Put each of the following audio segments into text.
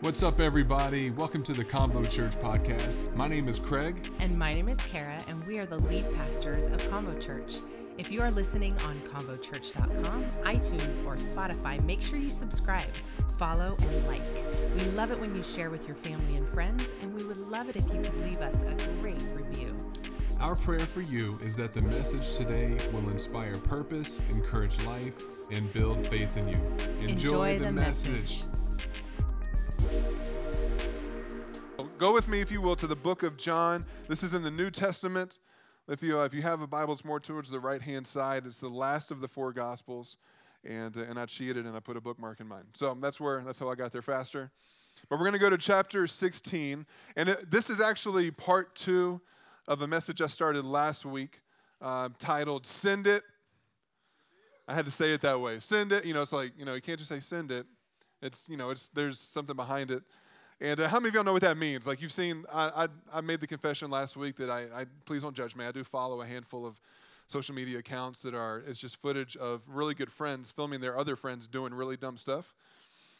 What's up, everybody? Welcome to the CONVO Church podcast. My name is Craig. And my name is Cara, and we are the lead pastors of CONVO Church. If you are listening on convochurch.com, iTunes, or Spotify, make sure you subscribe, follow, and like. We love it when you share with your family and friends, and we would love it if you could leave us a great review. Our prayer for you is that the message today will inspire purpose, encourage life, and build faith in you. Enjoy, Enjoy the, the message. message. Go with me, if you will, to the book of John. This is in the New Testament. If you, uh, if you have a Bible, it's more towards the right hand side. It's the last of the four Gospels. And, uh, and I cheated and I put a bookmark in mine. So that's where that's how I got there faster. But we're going to go to chapter 16. And it, this is actually part two of a message I started last week uh, titled Send It. I had to say it that way. Send it. You know, it's like, you know, you can't just say send it. It's, you know, it's, there's something behind it. And uh, how many of y'all know what that means? Like you've seen, I, I, I made the confession last week that I, I, please don't judge me. I do follow a handful of social media accounts that are, it's just footage of really good friends filming their other friends doing really dumb stuff.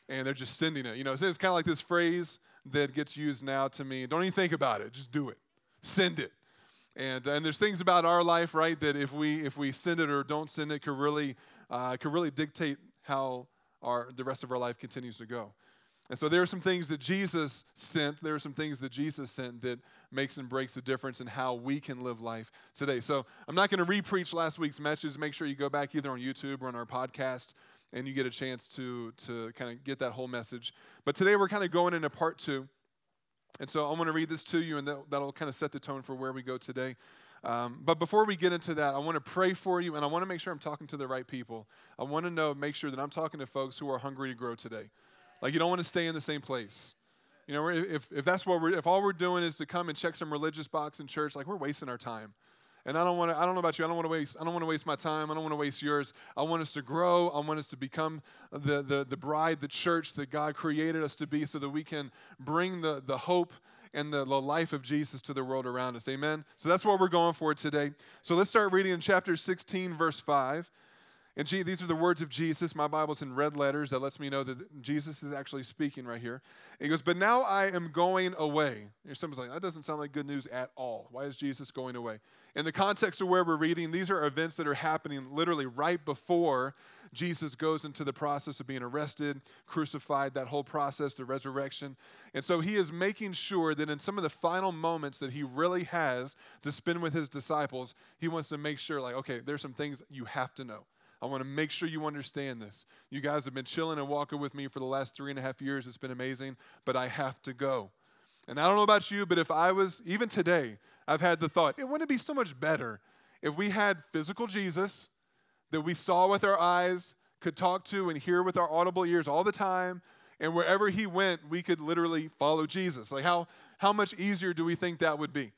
And they're just sending it. You know, it's, it's kind of like this phrase that gets used now to me. Don't even think about it. Just do it. Send it. And, and there's things about our life, right, that if we if we send it or don't send it could really uh, could really dictate how our the rest of our life continues to go. And so there are some things that Jesus sent. There are some things that Jesus sent that makes and breaks the difference in how we can live life today. So I'm not going to re-preach last week's message. Make sure you go back either on YouTube or on our podcast, and you get a chance to to kind of get that whole message. But today we're kind of going into part two. And so I'm going to read this to you, and that, that'll kind of set the tone for where we go today. Um, but before we get into that, I want to pray for you, and I want to make sure I'm talking to the right people. I want to know, make sure that I'm talking to folks who are hungry to grow today. Like you don't want to stay in the same place. You know, if, if that's what we're, if all we're doing is to come and check some religious box in church, like we're wasting our time. And I don't want to, I don't know about you, I don't want to waste, I don't want to waste my time. I don't want to waste yours. I want us to grow. I want us to become the, the, the bride, the church that God created us to be so that we can bring the, the hope and the, the life of Jesus to the world around us. Amen? So that's what we're going for today. So let's start reading in chapter 16, verse 5. And gee, these are the words of Jesus. My Bible's in red letters. That lets me know that Jesus is actually speaking right here. He goes, But now I am going away. And like, That doesn't sound like good news at all. Why is Jesus going away? In the context of where we're reading, these are events that are happening literally right before Jesus goes into the process of being arrested, crucified, that whole process, the resurrection. And so he is making sure that in some of the final moments that he really has to spend with his disciples, he wants to make sure, like, okay, there's some things you have to know. I want to make sure you understand this. You guys have been chilling and walking with me for the last three and a half years. It's been amazing, but I have to go. And I don't know about you, but if I was, even today, I've had the thought, it wouldn't be so much better if we had physical Jesus that we saw with our eyes, could talk to and hear with our audible ears all the time, and wherever he went, we could literally follow Jesus. Like, how, how much easier do we think that would be?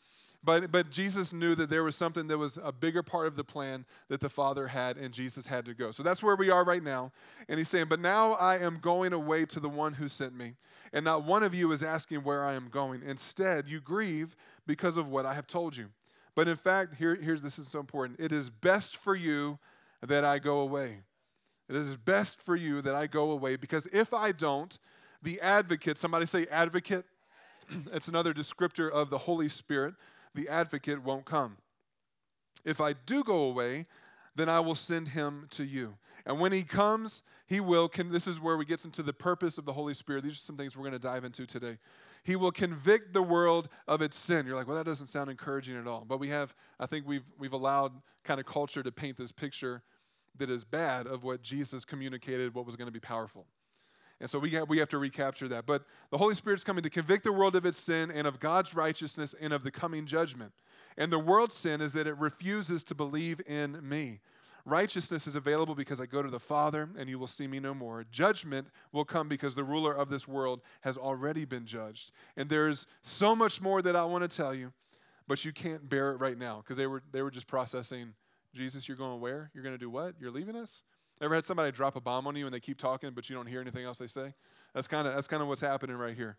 But, but Jesus knew that there was something that was a bigger part of the plan that the Father had, and Jesus had to go. So that's where we are right now. And he's saying, But now I am going away to the one who sent me. And not one of you is asking where I am going. Instead, you grieve because of what I have told you. But in fact, here, here's this is so important. It is best for you that I go away. It is best for you that I go away because if I don't, the advocate, somebody say advocate, it's another descriptor of the Holy Spirit the advocate won't come. If I do go away, then I will send him to you. And when he comes, he will, con- this is where we get into the purpose of the Holy Spirit. These are some things we're going to dive into today. He will convict the world of its sin. You're like, well, that doesn't sound encouraging at all. But we have, I think we've, we've allowed kind of culture to paint this picture that is bad of what Jesus communicated, what was going to be powerful. And so we have, we have to recapture that. But the Holy Spirit's coming to convict the world of its sin and of God's righteousness and of the coming judgment. And the world's sin is that it refuses to believe in me. Righteousness is available because I go to the Father and you will see me no more. Judgment will come because the ruler of this world has already been judged. And there's so much more that I want to tell you, but you can't bear it right now because they were, they were just processing Jesus, you're going where? You're going to do what? You're leaving us? Ever had somebody drop a bomb on you and they keep talking, but you don't hear anything else they say? That's kind of that's kind of what's happening right here.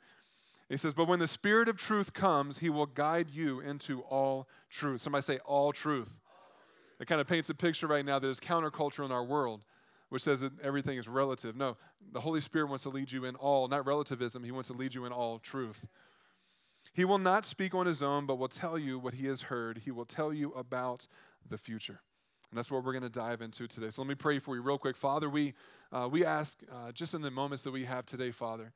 He says, But when the Spirit of truth comes, he will guide you into all truth. Somebody say, all truth. It kind of paints a picture right now that is counterculture in our world. which says that everything is relative. No, the Holy Spirit wants to lead you in all, not relativism, He wants to lead you in all truth. He will not speak on His own, but will tell you what He has heard. He will tell you about the future. And that's what we're going to dive into today. So let me pray for you real quick. Father, we, uh, we ask uh, just in the moments that we have today, Father,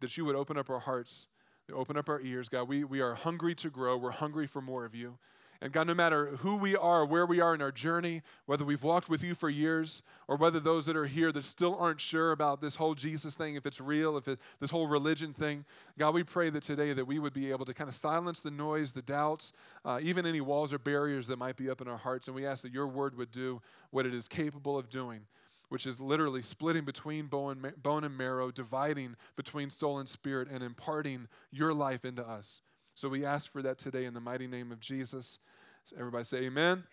that you would open up our hearts, open up our ears. God, we, we are hungry to grow. We're hungry for more of you. And God, no matter who we are, where we are in our journey, whether we've walked with you for years, or whether those that are here that still aren't sure about this whole Jesus thing, if it's real, if it, this whole religion thing, God, we pray that today that we would be able to kind of silence the noise, the doubts, uh, even any walls or barriers that might be up in our hearts. And we ask that your word would do what it is capable of doing which is literally splitting between bone and marrow, dividing between soul and spirit, and imparting your life into us. So we ask for that today in the mighty name of Jesus. Everybody say amen.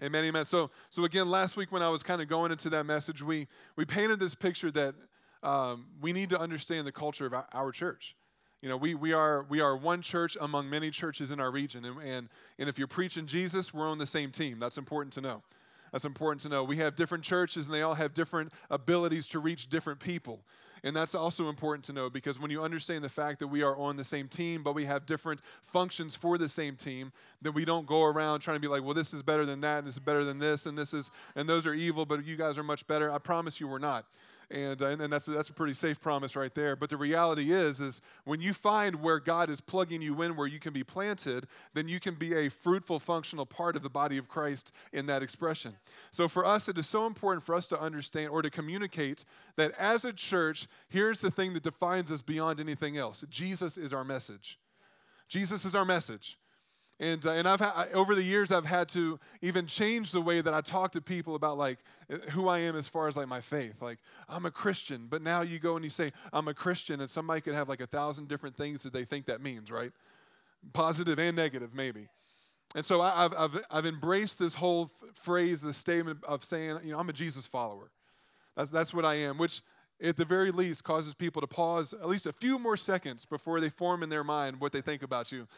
Amen. Amen, amen. So, so again, last week when I was kind of going into that message, we we painted this picture that um, we need to understand the culture of our, our, church. You know, we, we are we are one church among many churches in our region, and, and and if you're preaching Jesus, we're on the same team. That's important to know. That's important to know. We have different churches, and they all have different abilities to reach different people. And that's also important to know because when you understand the fact that we are on the same team, but we have different functions for the same team, then we don't go around trying to be like, well, this is better than that, and this is better than this, and this is, and those are evil, but you guys are much better. I promise you we're not. And, uh, and, and, that's, a, that's a pretty safe promise right there. But the reality is, is when you find where God is plugging you in, where you can be planted, then you can be a fruitful, functional part of the body of Christ in that expression. So for us, it is so important for us to understand or to communicate that as a church, here's the thing that defines us beyond anything else Jesus is our message. Jesus is our message. And, uh, and I've ha- over the years, I've had to even change the way that I talk to people about like who I am as far as like my faith. Like I'm a Christian, but now you go and you say I'm a Christian, and somebody could have like a thousand different things that they think that means, right? Positive and negative, maybe. And so I, have I've, I've embraced this whole phrase, this statement of saying, you know, I'm a Jesus follower. That's, that's what I am, which at the very least causes people to pause at least a few more seconds before they form in their mind what they think about you.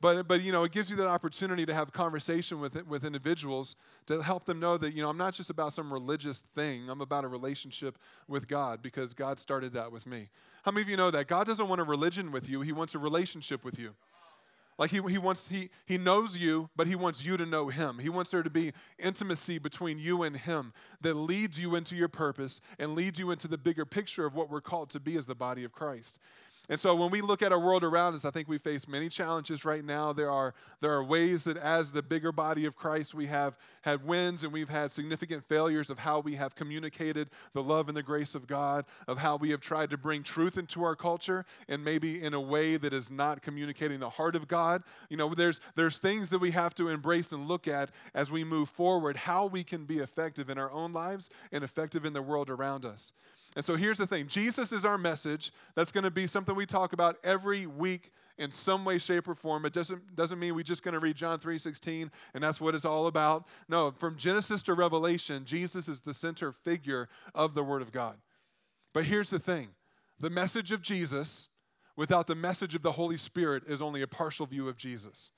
But, but you know, it gives you that opportunity to have conversation with, with individuals to help them know that, you know, I'm not just about some religious thing. I'm about a relationship with God because God started that with me. How many of you know that? God doesn't want a religion with you. He wants a relationship with you. Like he, he wants he he knows you, but he wants you to know him. He wants there to be intimacy between you and him that leads you into your purpose and leads you into the bigger picture of what we're called to be as the body of Christ. And so when we look at our world around us, I think we face many challenges right now. There are, there are ways that as the bigger body of Christ, we have had wins and we've had significant failures of how we have communicated the love and the grace of God, of how we have tried to bring truth into our culture and maybe in a way that is not communicating the heart of God. You know, there's, there's things that we have to embrace and look at as we move forward, how we can be effective in our own lives and effective in the world around us. And so here's the thing Jesus is our message. That's going to be something we talk about every week in some way, shape, or form. It doesn't, doesn't mean we're just going to read John 3.16 and that's what it's all about. No, from Genesis to Revelation, Jesus is the center figure of the Word of God. But here's the thing the message of Jesus without the message of the Holy Spirit is only a partial view of Jesus.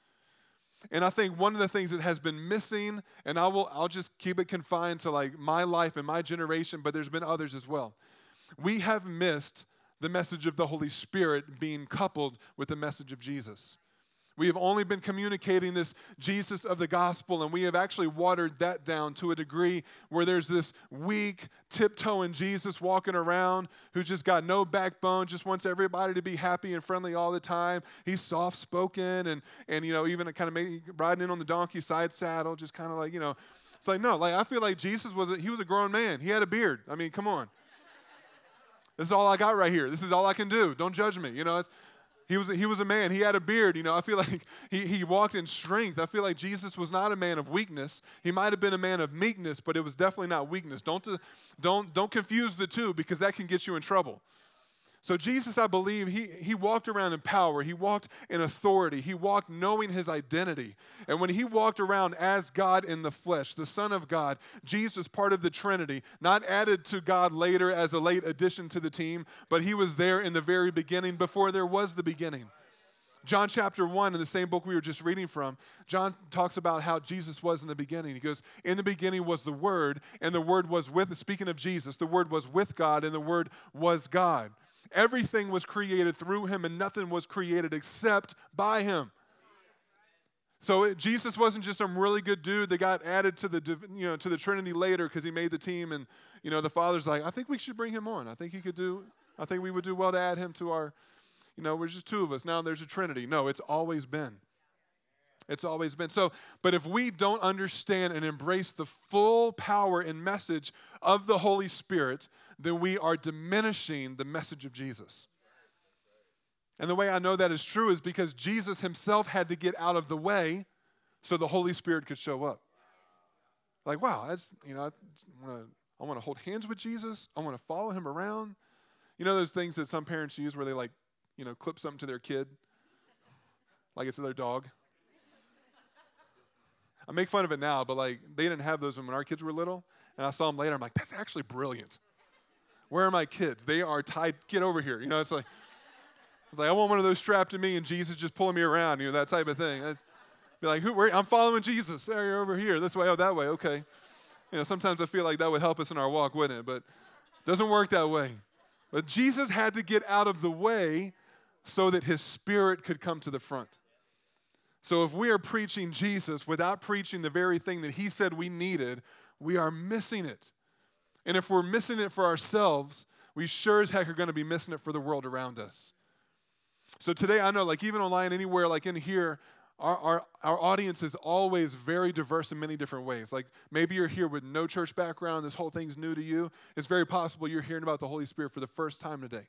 And I think one of the things that has been missing, and I will I'll just keep it confined to like my life and my generation, but there's been others as well. We have missed the message of the Holy Spirit being coupled with the message of Jesus. We have only been communicating this Jesus of the gospel, and we have actually watered that down to a degree where there's this weak, tiptoeing Jesus walking around who's just got no backbone, just wants everybody to be happy and friendly all the time. He's soft spoken and, and, you know, even kind of maybe riding in on the donkey side saddle, just kind of like, you know, it's like, no, like I feel like Jesus was, a, he was a grown man. He had a beard. I mean, come on. This is all I got right here. This is all I can do. Don't judge me. You know, it's, he was, he was a man. He had a beard. You know, I feel like he, he walked in strength. I feel like Jesus was not a man of weakness. He might have been a man of meekness, but it was definitely not weakness. Don't, uh, don't, don't confuse the two because that can get you in trouble. So, Jesus, I believe, he, he walked around in power. He walked in authority. He walked knowing his identity. And when he walked around as God in the flesh, the Son of God, Jesus, part of the Trinity, not added to God later as a late addition to the team, but he was there in the very beginning before there was the beginning. John chapter 1, in the same book we were just reading from, John talks about how Jesus was in the beginning. He goes, In the beginning was the Word, and the Word was with, speaking of Jesus, the Word was with God, and the Word was God. Everything was created through him, and nothing was created except by him. So it, Jesus wasn't just some really good dude that got added to the you know to the Trinity later because he made the team, and you know the Father's like, I think we should bring him on. I think he could do. I think we would do well to add him to our. You know, we're just two of us now. There's a Trinity. No, it's always been. It's always been. So, but if we don't understand and embrace the full power and message of the Holy Spirit, then we are diminishing the message of Jesus. And the way I know that is true is because Jesus himself had to get out of the way so the Holy Spirit could show up. Like, wow, that's, you know, I want to I hold hands with Jesus. I want to follow him around. You know those things that some parents use where they like, you know, clip something to their kid, like it's their dog. I make fun of it now, but like they didn't have those when our kids were little. And I saw them later. I'm like, that's actually brilliant. Where are my kids? They are tied. Get over here. You know, it's like, it's like I want one of those strapped to me and Jesus just pulling me around. You know, that type of thing. I'd be like, who? Where? I'm following Jesus. There, you're over here. This way. Oh, that way. Okay. You know, sometimes I feel like that would help us in our walk, wouldn't it? But it doesn't work that way. But Jesus had to get out of the way so that his spirit could come to the front. So if we are preaching Jesus without preaching the very thing that he said we needed, we are missing it. And if we're missing it for ourselves, we sure as heck are going to be missing it for the world around us. So today, I know, like even online, anywhere, like in here, our, our, our audience is always very diverse in many different ways. Like maybe you're here with no church background, this whole thing's new to you. It's very possible you're hearing about the Holy Spirit for the first time today.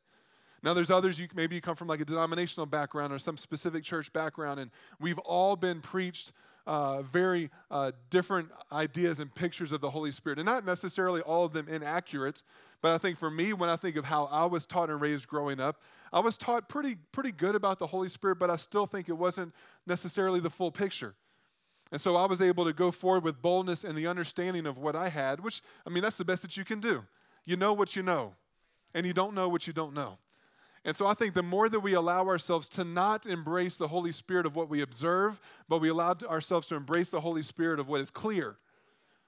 Now, there's others, you, maybe you come from like a denominational background or some specific church background, and we've all been preached uh, very uh, different ideas and pictures of the Holy Spirit. And not necessarily all of them inaccurate, but I think for me, when I think of how I was taught and raised growing up, I was taught pretty, pretty good about the Holy Spirit, but I still think it wasn't necessarily the full picture. And so I was able to go forward with boldness and the understanding of what I had, which, I mean, that's the best that you can do. You know what you know, and you don't know what you don't know. And so I think the more that we allow ourselves to not embrace the Holy Spirit of what we observe, but we allow ourselves to embrace the Holy Spirit of what is clear,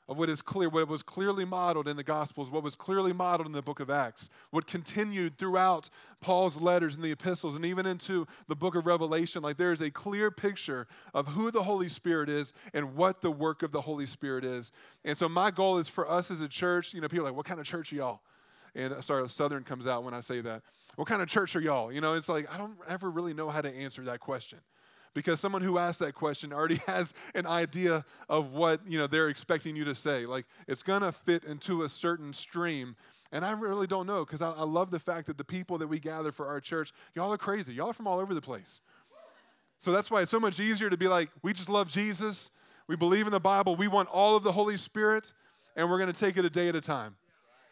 of what is clear, what was clearly modeled in the Gospels, what was clearly modeled in the book of Acts, what continued throughout Paul's letters and the epistles, and even into the book of Revelation. Like there is a clear picture of who the Holy Spirit is and what the work of the Holy Spirit is. And so my goal is for us as a church, you know, people are like, what kind of church y'all? And uh, sorry, Southern comes out when I say that. What kind of church are y'all? You know, it's like, I don't ever really know how to answer that question because someone who asks that question already has an idea of what you know they're expecting you to say. Like it's to fit into a certain stream and i really don't know because I, I, love the fact that the people that we gather for our church y'all are crazy. Y'all are from all over the place. So that's why it's so much easier to be like we just love jesus. We believe in the bible. We want all of the holy spirit and we're to take it a day at a time.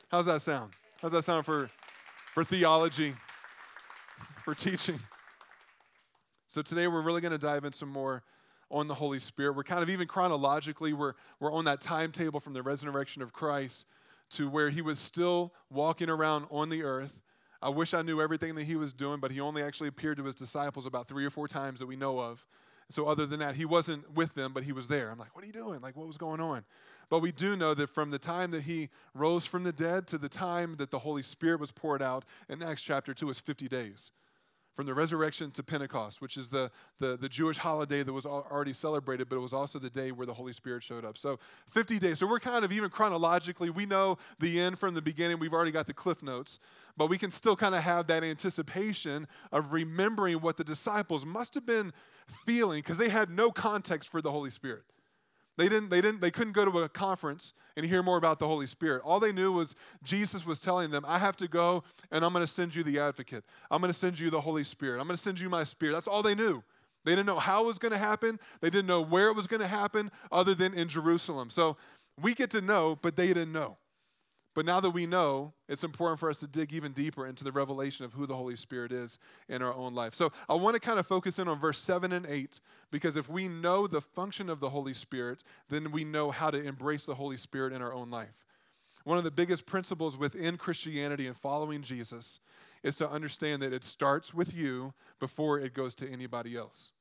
How's that sound How's that sound for, for theology, for teaching? So today we're really going to dive in some more on the Holy Spirit. We're kind of even chronologically, we're, we're on that timetable from the resurrection of Christ to where he was still walking around on the earth. I wish I knew everything that he was doing, but he only actually appeared to his disciples about three or four times that we know of. So, other than that, he wasn't with them, but he was there. I'm like, what are you doing? Like, what was going on? But we do know that from the time that he rose from the dead to the time that the Holy Spirit was poured out in Acts chapter 2 is 50 days. From the resurrection to Pentecost, which is the, the, the Jewish holiday that was already celebrated, but it was also the day where the Holy Spirit showed up. So 50 days. So we're kind of even chronologically, we know the end from the beginning. We've already got the cliff notes, but we can still kind of have that anticipation of remembering what the disciples must have been feeling because they had no context for the Holy Spirit. They didn't, they didn't, they couldn't go to a conference and hear more about the Holy Spirit. All they knew was Jesus was telling them, I have to go and I'm going to send you the advocate. I'm going to send you the Holy Spirit. I'm going to send you my spirit. That's all they knew. They didn't know how it was going to happen. They didn't know where it was going to happen other than in Jerusalem. So we get to know, but they didn't know. But now that we know, it's important for us to dig even deeper into the revelation of who the Holy Spirit is in our own life. So I want to kind of focus in on verse 7 and 8 because if we know the function of the Holy Spirit, then we know how to embrace the Holy Spirit in our own life. One of the biggest principles within Christianity and following Jesus is to understand that it starts with you before it goes to anybody else.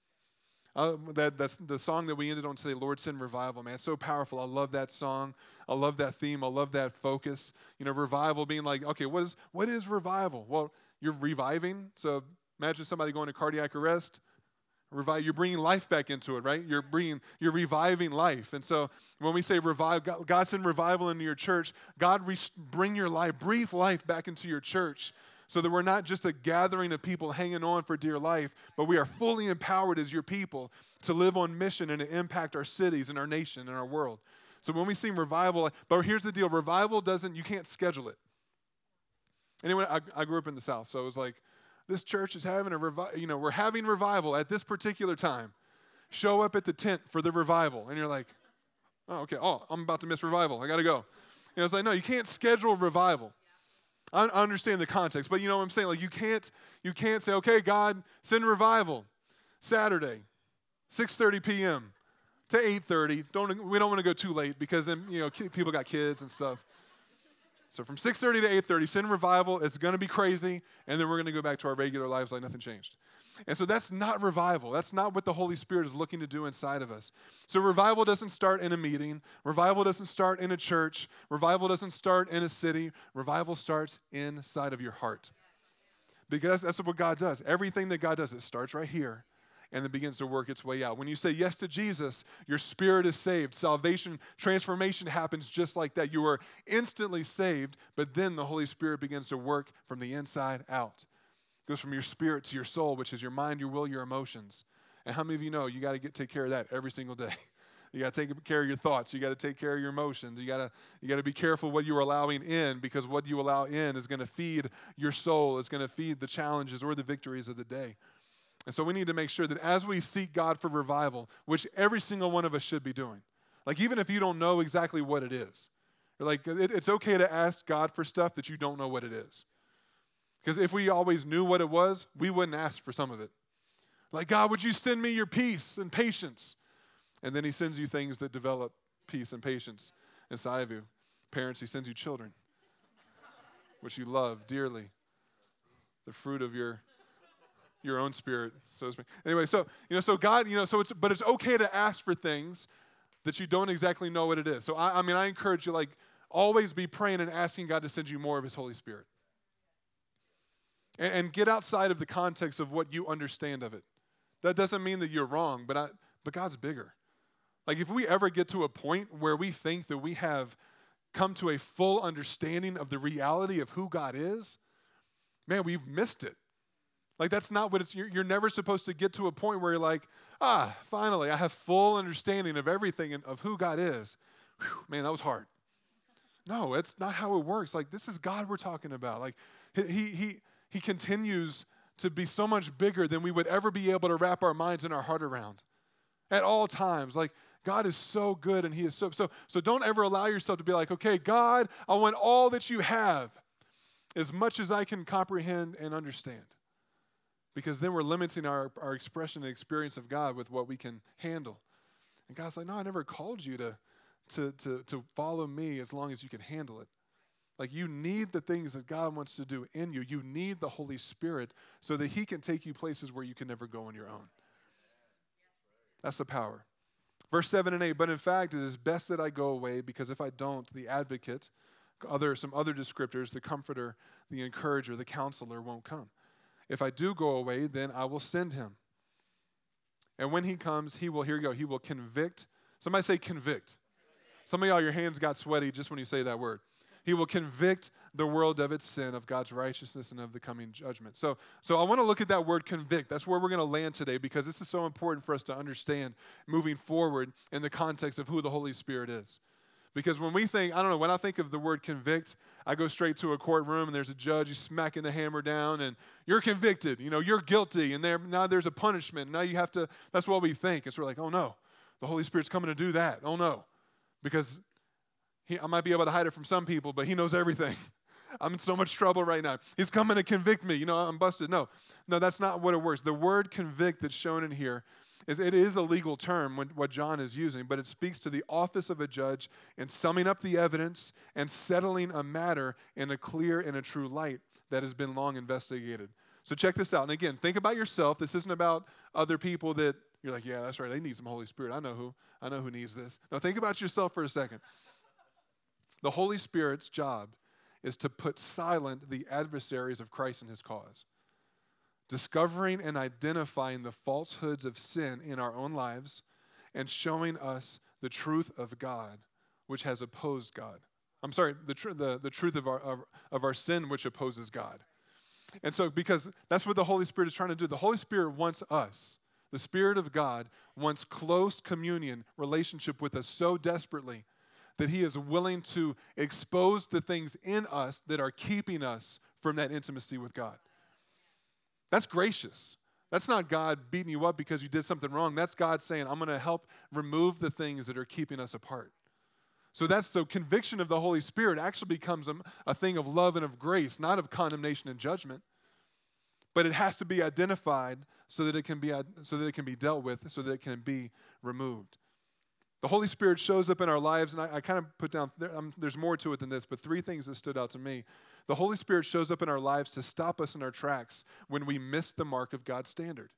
Uh, that, that's the song that we ended on today, Lord Send Revival, man. So powerful. I love that song. I love that theme. I love that focus. You know, revival being like, okay, what is, what is revival? Well, you're reviving. So imagine somebody going to cardiac arrest. Revive, you're bringing life back into it, right? You're bringing, you're reviving life. And so when we say revive, God, God send revival into your church. God bring your life, breathe life back into your church so that we're not just a gathering of people hanging on for dear life, but we are fully empowered as your people to live on mission and to impact our cities and our nation and our world. So when we see revival, but here's the deal revival doesn't, you can't schedule it. Anyway, I, I grew up in the South, so it was like, this church is having a revival, you know, we're having revival at this particular time. Show up at the tent for the revival. And you're like, oh, okay, oh, I'm about to miss revival. I got to go. And I was like, no, you can't schedule revival. I understand the context, but you know what I'm saying? Like you can't you can't say, okay, God, send revival Saturday, 6:30 p.m. to 8:30. Don't we don't want to go too late because then you know people got kids and stuff. So from 6:30 to 8:30, send revival. It's going to be crazy, and then we're going to go back to our regular lives like nothing changed. And so that's not revival. That's not what the Holy Spirit is looking to do inside of us. So revival doesn't start in a meeting. Revival doesn't start in a church. Revival doesn't start in a city. Revival starts inside of your heart. Because that's what God does. Everything that God does, it starts right here and then begins to work its way out. When you say yes to Jesus, your spirit is saved. Salvation, transformation happens just like that. You are instantly saved, but then the Holy Spirit begins to work from the inside out goes from your spirit to your soul, which is your mind, your will, your emotions. And how many of you know you got to get take care of that every single day? You got to take care of your thoughts. You got to take care of your emotions. You got to you got to be careful what you are allowing in because what you allow in is going to feed your soul. Is going to feed the challenges or the victories of the day. And so we need to make sure that as we seek God for revival, which every single one of us should be doing, like even if you don't know exactly what it is, you're like it, it's okay to ask God for stuff that you don't know what it is. Because if we always knew what it was, we wouldn't ask for some of it. Like, God, would you send me your peace and patience? And then He sends you things that develop peace and patience inside of you. Parents, He sends you children, which you love dearly. The fruit of your your own spirit, so to speak. Anyway, so you know, so God, you know, so it's but it's okay to ask for things that you don't exactly know what it is. So I, I mean, I encourage you, like, always be praying and asking God to send you more of His Holy Spirit and, and get outside of the context of what you understand of it. That doesn't mean that you're wrong, but, I, but God's bigger. Like, if we ever get to a point where we think that we have come to a full understanding of the reality of who God is, man, we've missed it. Like, that's not what it's, you're, you're never supposed to get to a point where you're like, ah, finally, I have full understanding of everything and of who God is. Whew, man, that was hard. No, it's not how it works. Like, this is God we're talking about. Like, he, he, he continues to be so much bigger than we would ever be able to wrap our minds and our heart around at all times. Like, God is so good and He is so, so, so don't ever allow yourself to be like, okay, God, I want all that you have as much as I can comprehend and understand. Because then we're limiting our, our expression and experience of God with what we can handle. And God's like, no, I never called you to, to, to, to follow me as long as you can handle it. Like you need the things that God wants to do in you. You need the Holy Spirit so that He can take you places where you can never go on your own. That's the power. Verse 7 and 8, but in fact, it is best that I go away because if I don't, the advocate, other, some other descriptors, the comforter, the encourager, the counselor won't come. If I do go away, then I will send him. And when he comes, he will, here you go, he will convict. Somebody say convict. Some of y'all, your hands got sweaty just when you say that word. He will convict the world of its sin, of God's righteousness, and of the coming judgment. So, so I want to look at that word convict. That's where we're going to land today because this is so important for us to understand moving forward in the context of who the Holy Spirit is. Because when we think, I don't know, when I think of the word convict, I go straight to a courtroom and there's a judge, he's smacking the hammer down, and you're convicted. You know, you're guilty, and there now there's a punishment. Now you have to, that's what we think. It's sort of like, oh no, the Holy Spirit's coming to do that. Oh no. Because he, I might be able to hide it from some people, but he knows everything. I'm in so much trouble right now. He's coming to convict me. You know, I'm busted. No, no, that's not what it works. The word convict that's shown in here is it is a legal term when, what John is using, but it speaks to the office of a judge in summing up the evidence and settling a matter in a clear and a true light that has been long investigated. So check this out. And again, think about yourself. This isn't about other people that you're like, yeah, that's right. They need some Holy Spirit. I know who. I know who needs this. Now think about yourself for a second. The Holy Spirit's job is to put silent the adversaries of Christ and his cause. Discovering and identifying the falsehoods of sin in our own lives and showing us the truth of God, which has opposed God. I'm sorry, the, tr- the, the truth of our, of, of our sin, which opposes God. And so, because that's what the Holy Spirit is trying to do, the Holy Spirit wants us, the Spirit of God wants close communion, relationship with us so desperately that He is willing to expose the things in us that are keeping us from that intimacy with God. That's gracious. That's not God beating you up because you did something wrong. That's God saying, I'm going to help remove the things that are keeping us apart. So that's the conviction of the Holy Spirit actually becomes a, a thing of love and of grace, not of condemnation and judgment. But it has to be identified so that it can be so that it can be dealt with, so that it can be removed. The Holy Spirit shows up in our lives, and I, I kind of put down, there, um, there's more to it than this, but three things that stood out to me. The Holy Spirit shows up in our lives to stop us in our tracks when we miss the mark of God's standard.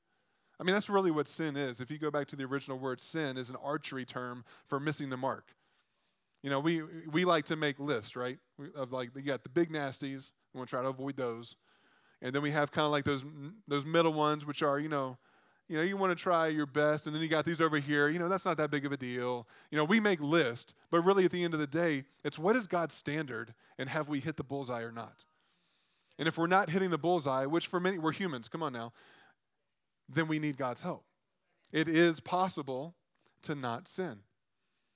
I mean, that's really what sin is. If you go back to the original word, sin is an archery term for missing the mark. You know, we, we like to make lists, right? Of like, you got the big nasties, we want to try to avoid those. And then we have kind of like those, those middle ones, which are, you know, you know, you want to try your best, and then you got these over here. You know, that's not that big of a deal. You know, we make lists, but really at the end of the day, it's what is God's standard, and have we hit the bullseye or not? And if we're not hitting the bullseye, which for many, we're humans, come on now, then we need God's help. It is possible to not sin.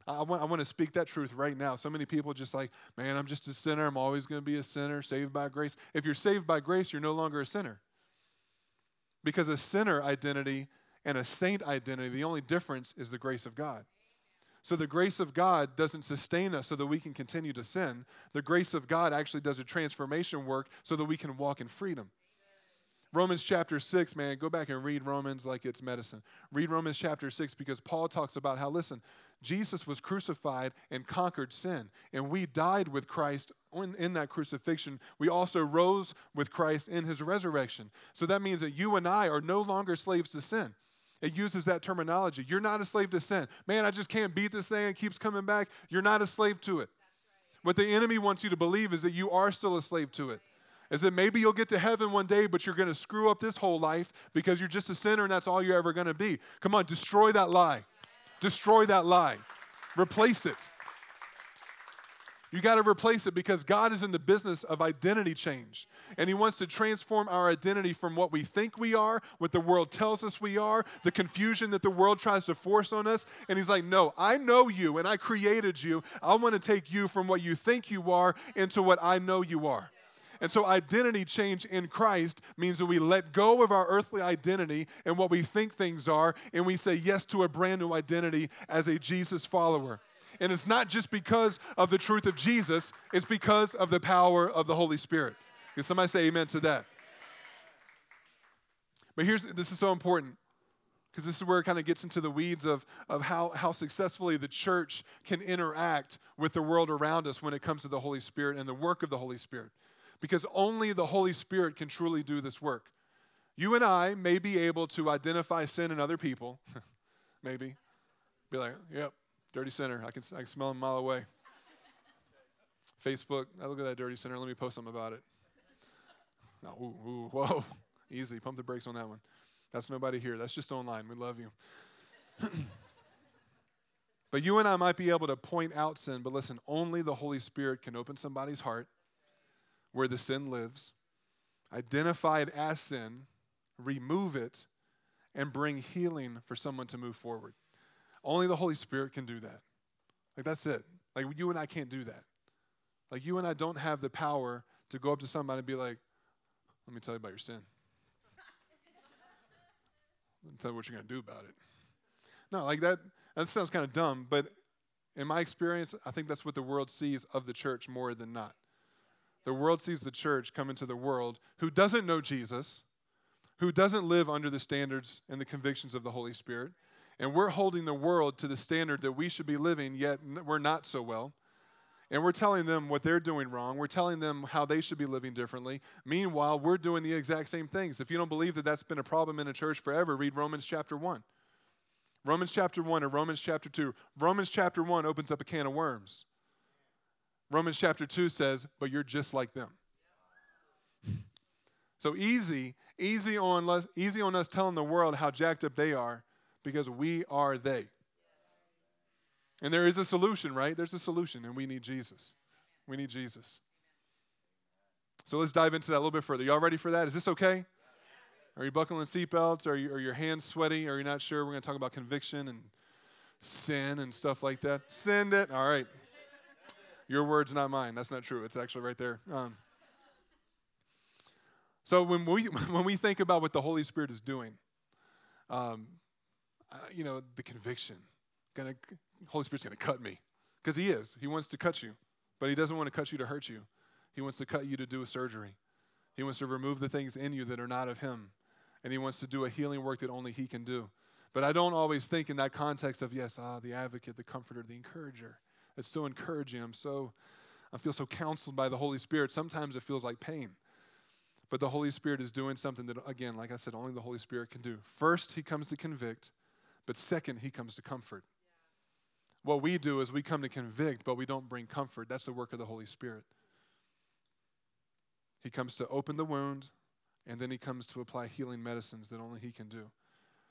I want, I want to speak that truth right now. So many people just like, man, I'm just a sinner. I'm always going to be a sinner, saved by grace. If you're saved by grace, you're no longer a sinner. Because a sinner identity and a saint identity, the only difference is the grace of God. So the grace of God doesn't sustain us so that we can continue to sin. The grace of God actually does a transformation work so that we can walk in freedom. Romans chapter 6, man, go back and read Romans like it's medicine. Read Romans chapter 6 because Paul talks about how, listen, Jesus was crucified and conquered sin, and we died with Christ in, that crucifixion. We also rose with Christ in his resurrection. So that means that you and I are no longer slaves to sin. It uses that terminology. You're not a slave to sin. Man, I just can't beat this thing. It keeps coming back. You're not a slave to it. What the enemy wants you to believe is that you are still a slave to it. Is that maybe you'll get to heaven one day, but you're going to screw up this whole life because you're just a sinner and that's all you're ever going to be. Come on, destroy that lie. Destroy that lie. Replace it. You got to replace it because God is in the business of identity change. And He wants to transform our identity from what we think we are, what the world tells us we are, the confusion that the world tries to force on us. And He's like, No, I know you and I created you. I want to take you from what you think you are into what I know you are. And so, identity change in Christ means that we let go of our earthly identity and what we think things are, and we say yes to a brand new identity as a Jesus follower. And it's not just because of the truth of Jesus, it's because of the power of the Holy Spirit. Can somebody say amen to that? But here's this is so important because this is where it kind of gets into the weeds of, of how, how successfully the church can interact with the world around us when it comes to the Holy Spirit and the work of the Holy Spirit because only the Holy Spirit can truly do this work. You and I may be able to identify sin in other people, maybe. Be like, yep, dirty sinner. I can, I can smell him a mile away. Facebook, I look at that dirty sinner. Let me post something about it. No, ooh, ooh, whoa, easy. Pump the brakes on that one. That's nobody here. That's just online. We love you. but you and I might be able to point out sin, but listen, only the Holy Spirit can open somebody's heart where the sin lives, identify it as sin, remove it, and bring healing for someone to move forward. Only the Holy Spirit can do that. Like, that's it. Like, you and I can't do that. Like, you and I don't have the power to go up to somebody and be like, let me tell you about your sin. Let me tell you what you're going to do about it. No, like that, that sounds kind of dumb, but in my experience, I think that's what the world sees of the church more than not. The world sees the church come into the world who doesn't know Jesus, who doesn't live under the standards and the convictions of the Holy Spirit. And we're holding the world to the standard that we should be living, yet we're not so well. And we're telling them what they're doing wrong. We're telling them how they should be living differently. Meanwhile, we're doing the exact same things. If you don't believe that that's been a problem in a church forever, read Romans chapter 1. Romans chapter 1 or Romans chapter 2. Romans chapter 1 opens up a can of worms. Romans chapter 2 says, but you're just like them. So easy, easy on, us, easy on us telling the world how jacked up they are because we are they. And there is a solution, right? There's a solution, and we need Jesus. We need Jesus. So let's dive into that a little bit further. Y'all ready for that? Is this okay? Are you buckling seatbelts? Are, you, are your hands sweaty? Are you not sure? We're going to talk about conviction and sin and stuff like that. Send it. All right. Your words, not mine. That's not true. It's actually right there. Um, so when we when we think about what the Holy Spirit is doing, um, you know, the conviction, gonna Holy Spirit's gonna cut me because He is. He wants to cut you, but He doesn't want to cut you to hurt you. He wants to cut you to do a surgery. He wants to remove the things in you that are not of Him, and He wants to do a healing work that only He can do. But I don't always think in that context of yes, ah, the advocate, the comforter, the encourager. It's so encouraging. I'm so, I feel so counseled by the Holy Spirit. Sometimes it feels like pain. But the Holy Spirit is doing something that, again, like I said, only the Holy Spirit can do. First, He comes to convict, but second, He comes to comfort. What we do is we come to convict, but we don't bring comfort. That's the work of the Holy Spirit. He comes to open the wound, and then He comes to apply healing medicines that only He can do.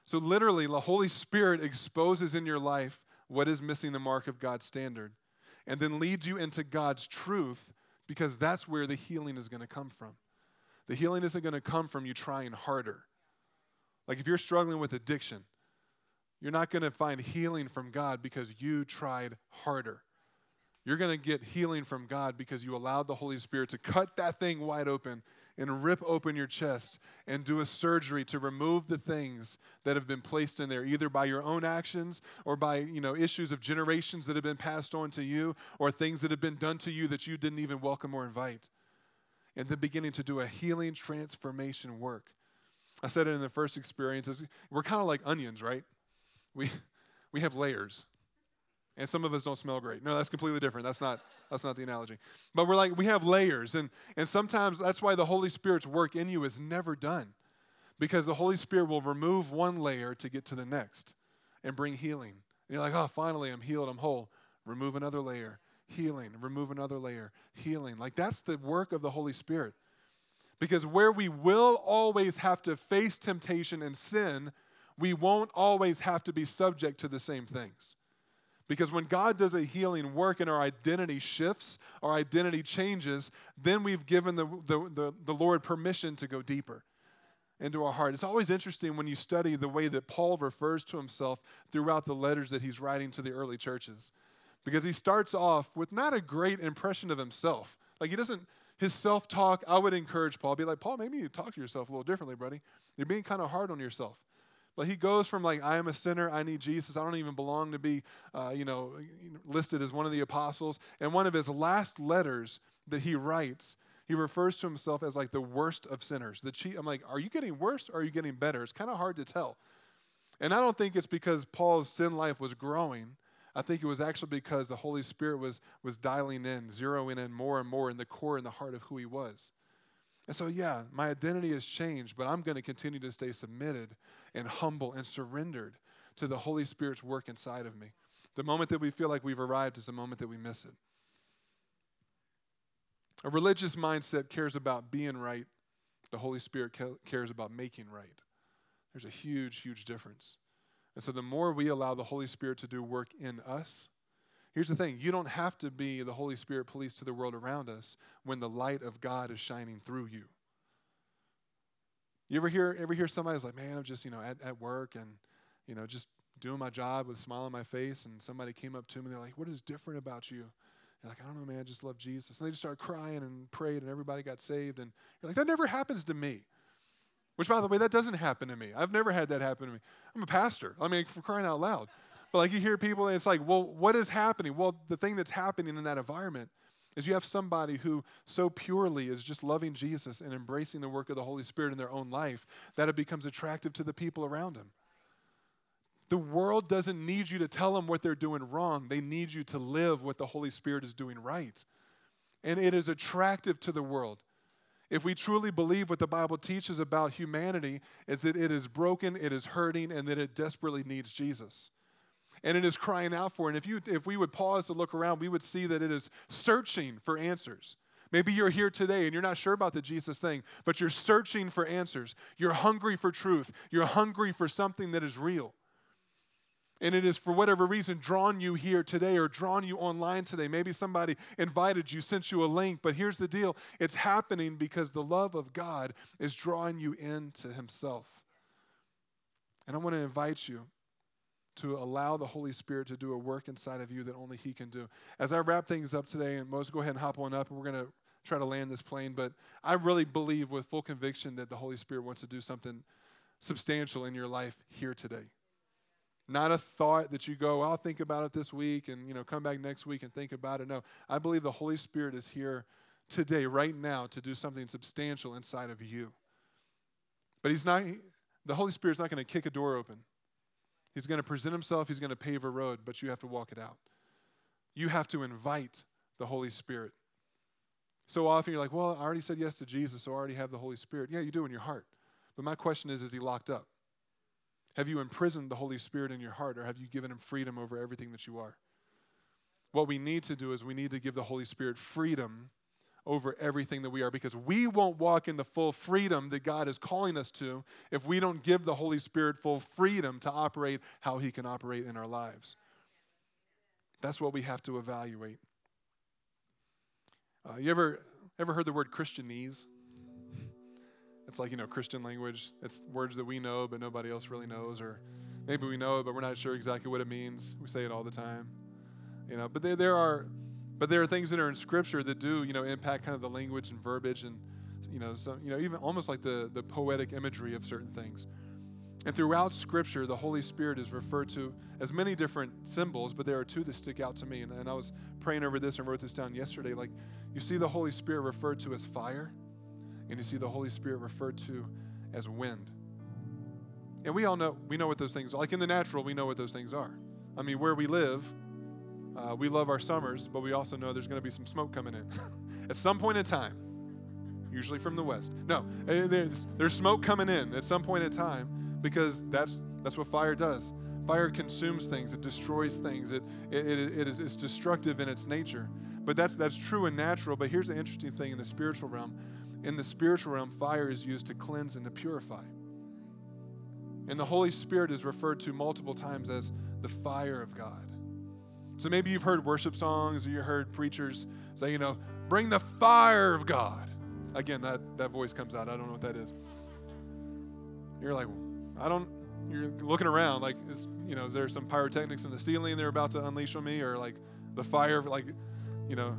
So, literally, the Holy Spirit exposes in your life what is missing the mark of God's standard, and then leads you into God's truth because that's where the healing is going to come from. The healing isn't going to come from you trying harder. Like if you're struggling with addiction, you're not going to find healing from God because you tried harder. You're going to get healing from God because you allowed the Holy Spirit to cut that thing wide open and rip open your chest and do a surgery to remove the things that have been placed in there either by your own actions or by you know issues of generations that have been passed on to you or things that have been done to you that you didn't even welcome or invite and then beginning to do a healing transformation work. I said it in the first experience. We're kind of like onions, right? We, we have layers. And some of us don't smell great. No, that's completely different. That's not, that's not the analogy. But we're like, we have layers. And, and sometimes that's why the Holy Spirit's work in you is never done. Because the Holy Spirit will remove one layer to get to the next and bring healing. And you're like, oh, finally, I'm healed, I'm whole. Remove another layer healing, remove another layer, healing. Like that's the work of the Holy Spirit. Because where we will always have to face temptation and sin, we won't always have to be subject to the same things. Because when God does a healing work and our identity shifts, our identity changes, then we've given the, the, the, the, Lord permission to go deeper into our heart. It's always interesting when you study the way that Paul refers to himself throughout the letters that he's writing to the early churches because he starts off with not a great impression of himself. Like he doesn't, his self talk, I would encourage Paul, be like, Paul, maybe you talk to yourself a little differently, buddy. You're being kind of hard on yourself. But he goes from like, I am a sinner, I need Jesus, I don't even belong to be, uh, you know, listed as one of the apostles. And one of his last letters that he writes, he refers to himself as like the worst of sinners. The cheat. I'm like, are you getting worse or are you getting better? It's kind of hard to tell. And I don't think it's because Paul's sin life was growing. I think it was actually because the Holy Spirit was, was dialing in, zeroing in more and more in the core and the heart of who he was. And so, yeah, my identity has changed, but I'm going to continue to stay submitted and humble and surrendered to the Holy Spirit's work inside of me. The moment that we feel like we've arrived is the moment that we miss it. A religious mindset cares about being right, the Holy Spirit cares about making right. There's a huge, huge difference. And so the more we allow the Holy Spirit to do work in us, here's the thing you don't have to be the Holy Spirit police to the world around us when the light of God is shining through you. You ever hear ever hear somebody's like, man, I'm just, you know, at, at work and, you know, just doing my job with a smile on my face, and somebody came up to me and they're like, What is different about you? You're like, I don't know, man, I just love Jesus. And they just started crying and prayed, and everybody got saved. And you're like, that never happens to me. Which, by the way, that doesn't happen to me. I've never had that happen to me. I'm a pastor. I mean, for crying out loud. But like you hear people, and it's like, well, what is happening? Well, the thing that's happening in that environment is you have somebody who so purely is just loving Jesus and embracing the work of the Holy Spirit in their own life that it becomes attractive to the people around them. The world doesn't need you to tell them what they're doing wrong. They need you to live what the Holy Spirit is doing right. And it is attractive to the world. If we truly believe what the Bible teaches about humanity, is that it is broken, it is hurting, and that it desperately needs Jesus. And it is crying out for. And if you if we would pause to look around, we would see that it is searching for answers. Maybe you're here today and you're not sure about the Jesus thing, but you're searching for answers. You're hungry for truth. You're hungry for something that is real and it is for whatever reason drawn you here today or drawn you online today. Maybe somebody invited you, sent you a link, but here's the deal it's happening because the love of God is drawing you into Himself. And I want to invite you to allow the Holy Spirit to do a work inside of you that only He can do. As I wrap things up today, and Moses, go ahead and hop on up, and we're going to try to land this plane, but I really believe with full conviction that the Holy Spirit wants to do something substantial in your life here today. Not a thought that you go, I'll think about it this week and you know come back next week and think about it. No, I believe the Holy Spirit is here today, right now, to do something substantial inside of you. But he's not the Holy Spirit's not going to kick a door open. He's going to present himself, he's going to pave a road, but you have to walk it out. You have to invite the Holy Spirit. So often you're like, well, I already said yes to Jesus, so I already have the Holy Spirit. Yeah, you do in your heart. But my question is, is he locked up? Have you imprisoned the Holy Spirit in your heart, or have you given him freedom over everything that you are? What we need to do is we need to give the Holy Spirit freedom over everything that we are because we won't walk in the full freedom that God is calling us to if we don't give the Holy Spirit full freedom to operate how he can operate in our lives. That's what we have to evaluate. Uh, you ever ever heard the word Christianese? It's like, you know, Christian language. It's words that we know, but nobody else really knows. Or maybe we know it, but we're not sure exactly what it means. We say it all the time. You know, but there, there are but there are things that are in scripture that do, you know, impact kind of the language and verbiage and you know, so you know, even almost like the, the poetic imagery of certain things. And throughout Scripture, the Holy Spirit is referred to as many different symbols, but there are two that stick out to me. And, and I was praying over this and wrote this down yesterday. Like, you see the Holy Spirit referred to as fire, and you see the Holy Spirit referred to as wind. And we all know, we know what those things are. Like in the natural, we know what those things are. I mean, where we live, uh, we love our summers, but we also know there's going to be some smoke coming in at some point in time, usually from the west. No, eh, there's, there's smoke coming in at some point in time because that's, that's what fire does. Fire consumes things, it destroys things, it, it, it, it is, it's destructive in its nature. But that's, that's true and natural. But here's the interesting thing in the spiritual realm in the spiritual realm, fire is used to cleanse and to purify. And the Holy Spirit is referred to multiple times as the fire of God. So maybe you've heard worship songs or you heard preachers say, you know, bring the fire of God. Again, that, that voice comes out. I don't know what that is. You're like, I don't, you're looking around like, is, you know, is there some pyrotechnics in the ceiling they're about to unleash on me? Or like the fire, like, you know,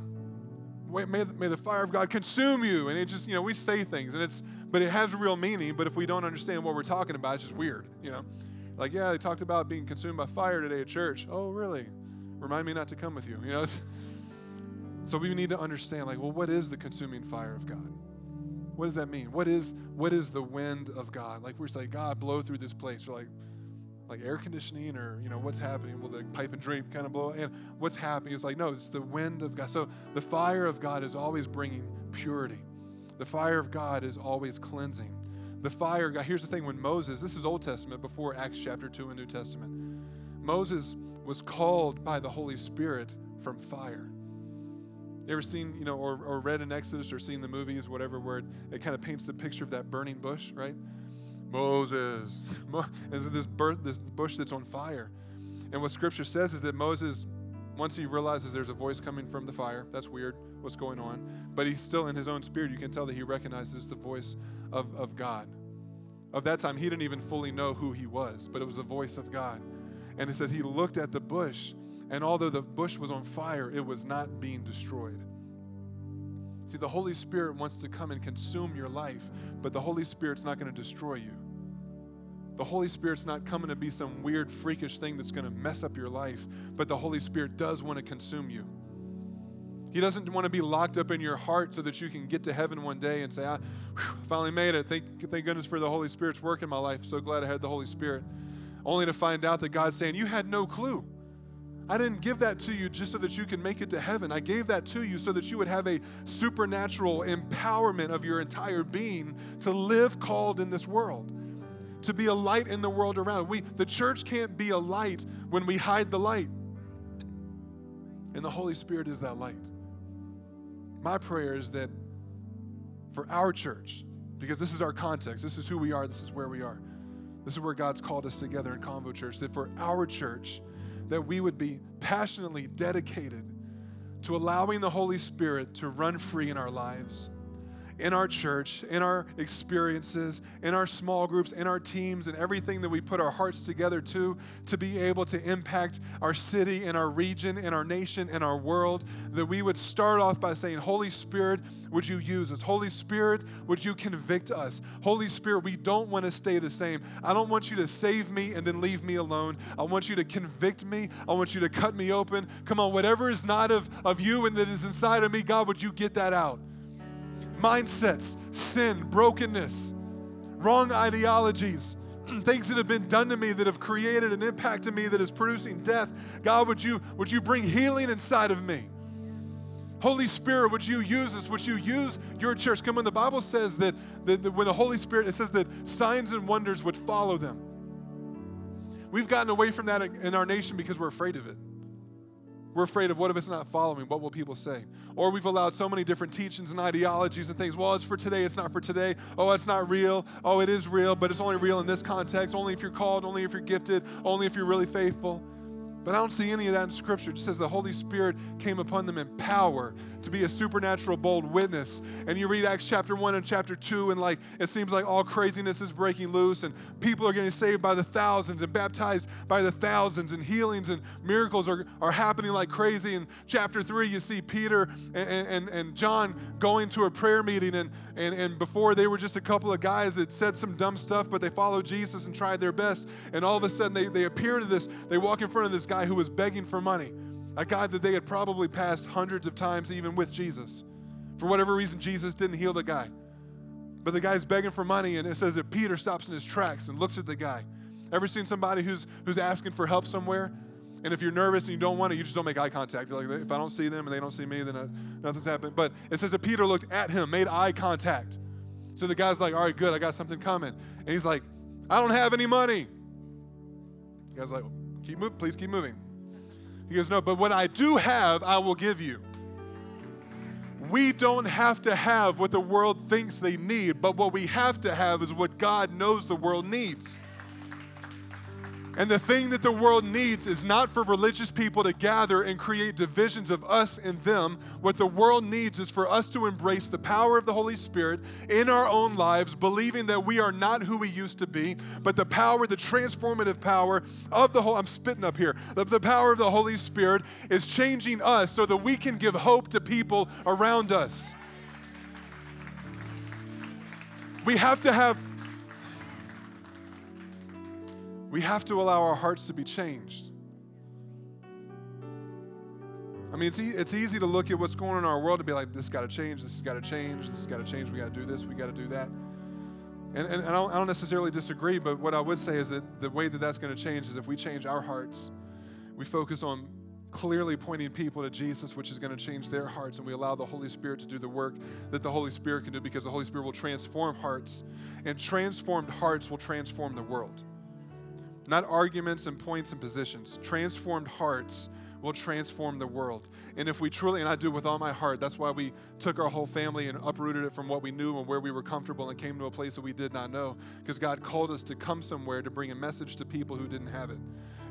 may, may the fire of God consume you. And it just, you know, we say things and it's, but it has real meaning. But if we don't understand what we're talking about, it's just weird, you know. Like, yeah, they talked about being consumed by fire today at church. Oh, really? Remind me not to come with you, you know. so we need to understand, like, well, what is the consuming fire of God? What does that mean? What is what is the wind of God? Like we're saying, God, blow through this place. We're like, like air conditioning or you know what's happening will the pipe and drape kind of blow and what's happening is like no it's the wind of god so the fire of god is always bringing purity the fire of god is always cleansing the fire god here's the thing when moses this is old testament before acts chapter 2 and new testament moses was called by the holy spirit from fire you ever seen you know or, or read in exodus or seen the movies whatever where it, it kind of paints the picture of that burning bush right Moses. Is this, this bush that's on fire? And what scripture says is that Moses, once he realizes there's a voice coming from the fire, that's weird, what's going on, but he's still in his own spirit, you can tell that he recognizes the voice of, of God. Of that time, he didn't even fully know who he was, but it was the voice of God. And it says he looked at the bush, and although the bush was on fire, it was not being destroyed. See, the Holy Spirit wants to come and consume your life, but the Holy Spirit's not going to destroy you. The Holy Spirit's not coming to be some weird, freakish thing that's going to mess up your life, but the Holy Spirit does want to consume you. He doesn't want to be locked up in your heart so that you can get to heaven one day and say, I finally made it. Thank, thank goodness for the Holy Spirit's work in my life. So glad I had the Holy Spirit. Only to find out that God's saying, You had no clue. I didn't give that to you just so that you can make it to heaven. I gave that to you so that you would have a supernatural empowerment of your entire being to live called in this world, to be a light in the world around. We, the church can't be a light when we hide the light. And the Holy Spirit is that light. My prayer is that for our church, because this is our context, this is who we are, this is where we are, this is where God's called us together in Convo Church, that for our church, that we would be passionately dedicated to allowing the Holy Spirit to run free in our lives in our church, in our experiences, in our small groups, in our teams, and everything that we put our hearts together to, to be able to impact our city and our region and our nation and our world, that we would start off by saying, Holy Spirit, would you use us? Holy Spirit, would you convict us? Holy Spirit, we don't want to stay the same. I don't want you to save me and then leave me alone. I want you to convict me. I want you to cut me open. Come on, whatever is not of, of you and that is inside of me, God, would you get that out? Mindsets, sin, brokenness, wrong ideologies, things that have been done to me that have created an impact in me that is producing death. God, would you, would you bring healing inside of me? Holy Spirit, would you use us? Would you use your church? Come on, the Bible says that, that, that when the Holy Spirit, it says that signs and wonders would follow them. We've gotten away from that in our nation because we're afraid of it. We're afraid of what if it's not following? What will people say? Or we've allowed so many different teachings and ideologies and things. Well, it's for today, it's not for today. Oh, it's not real. Oh, it is real, but it's only real in this context. Only if you're called, only if you're gifted, only if you're really faithful. But I don't see any of that in Scripture. It says the Holy Spirit came upon them in power to be a supernatural, bold witness. And you read Acts chapter 1 and chapter 2, and like it seems like all craziness is breaking loose, and people are getting saved by the thousands and baptized by the thousands, and healings and miracles are, are happening like crazy. In chapter 3, you see Peter and, and, and John going to a prayer meeting, and, and, and before they were just a couple of guys that said some dumb stuff, but they followed Jesus and tried their best. And all of a sudden, they, they appear to this, they walk in front of this guy who was begging for money, a guy that they had probably passed hundreds of times, even with Jesus. For whatever reason, Jesus didn't heal the guy. But the guy's begging for money, and it says that Peter stops in his tracks and looks at the guy. Ever seen somebody who's, who's asking for help somewhere? And if you're nervous and you don't want it, you just don't make eye contact. You're like, if I don't see them and they don't see me, then uh, nothing's happened. But it says that Peter looked at him, made eye contact. So the guy's like, all right, good, I got something coming. And he's like, I don't have any money. The guy's like, keep moving, please keep moving. He goes, No, but what I do have, I will give you. We don't have to have what the world thinks they need, but what we have to have is what God knows the world needs. And the thing that the world needs is not for religious people to gather and create divisions of us and them. What the world needs is for us to embrace the power of the Holy Spirit in our own lives, believing that we are not who we used to be, but the power, the transformative power of the whole, I'm spitting up here, the power of the Holy Spirit is changing us so that we can give hope to people around us. We have to have we have to allow our hearts to be changed. I mean, it's, e- it's easy to look at what's going on in our world and be like, this has got to change, this has got to change, this has got to change, we got to do this, we got to do that. And, and, and I, don't, I don't necessarily disagree, but what I would say is that the way that that's going to change is if we change our hearts, we focus on clearly pointing people to Jesus, which is going to change their hearts, and we allow the Holy Spirit to do the work that the Holy Spirit can do because the Holy Spirit will transform hearts, and transformed hearts will transform the world not arguments and points and positions. Transformed hearts will transform the world. And if we truly, and I do with all my heart, that's why we took our whole family and uprooted it from what we knew and where we were comfortable and came to a place that we did not know. Because God called us to come somewhere to bring a message to people who didn't have it.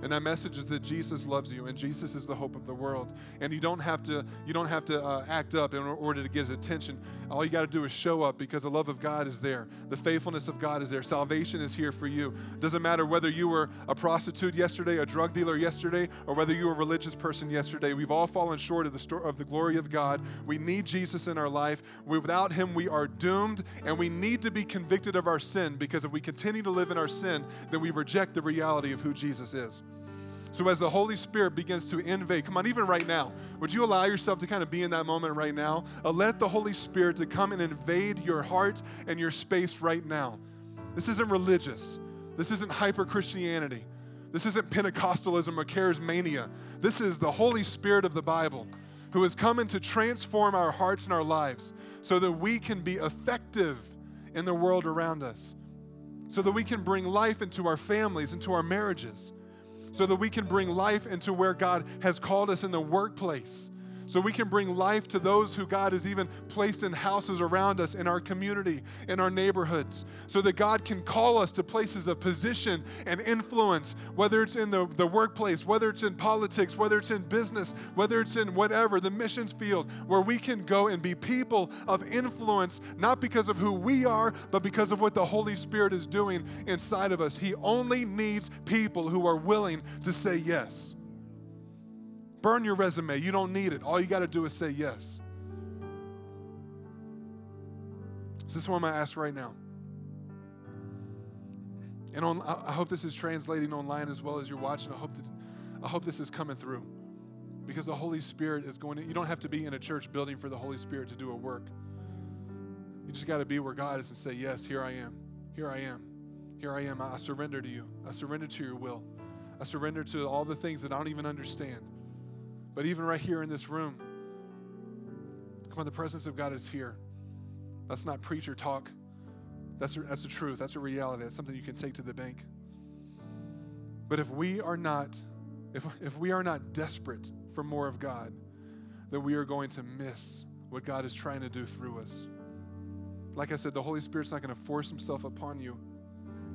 And that message is that Jesus loves you and Jesus is the hope of the world. And you don't have to you don't have to uh, act up in order to get his attention. All you got to do is show up because the love of God is there. The faithfulness of God is there. Salvation is here for you. Doesn't matter whether you were a prostitute yesterday, a drug dealer yesterday, or whether you were a religious person yesterday. We've all fallen short of the story of the glory of God. We need Jesus in our life. Without him we are doomed and we need to be convicted of our sin because if we continue to live in our sin, then we reject the reality of who Jesus is. So, as the Holy Spirit begins to invade, come on, even right now, would you allow yourself to kind of be in that moment right now? Uh, let the Holy Spirit to come and invade your heart and your space right now. This isn't religious. This isn't hyper Christianity. This isn't Pentecostalism or charismania. This is the Holy Spirit of the Bible who is coming to transform our hearts and our lives so that we can be effective in the world around us, so that we can bring life into our families, into our marriages, so that we can bring life into where God has called us in the workplace so we can bring life to those who God has even placed in houses around us, in our community, in our neighborhoods, so that God can call us to places of position and influence, whether it's in the, the workplace, whether it's in politics, whether it's in business, whether it's in whatever, the missions field, where we can go and be people of influence, not because of who we are, but because of what the Holy Spirit is doing inside of us. He only needs people who are willing to say yes. Burn your resume. You don't need it. All you got to do is say yes. So this is what I'm going to ask right now. And on, I hope this is translating online as well as you're watching. I hope that I hope this is coming through. Because the Holy Spirit is going to, you don't have to be in a church building for the Holy Spirit to do a work. You just got to be where God is and say, Yes, here I am. Here I am. Here I am. I surrender to you. I surrender to your will. I surrender to all the things that I don't even understand. But even right here in this room, come on, the presence of God is here. That's not preacher talk. That's, that's the truth. That's a reality. That's something you can take to the bank. But if we are not, if, if we are not desperate for more of God, then we are going to miss what God is trying to do through us. Like I said, the Holy Spirit's not going to force himself upon you.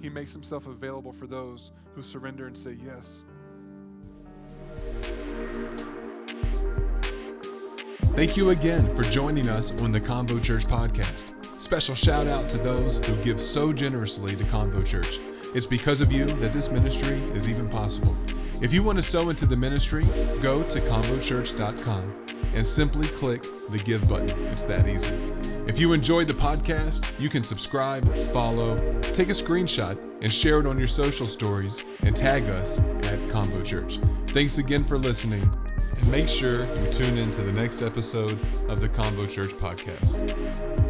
He makes himself available for those who surrender and say yes. Thank you again for joining us on the Convo Church podcast. Special shout out to those who give so generously to Convo Church. It's because of you that this ministry is even possible. If you want to sow into the ministry, go to convochurch.com and simply click the give button. It's that easy. If you enjoyed the podcast, you can subscribe, follow, take a screenshot, and share it on your social stories and tag us at Convo Church. Thanks again for listening and make sure you tune in to the next episode of the Convo Church podcast.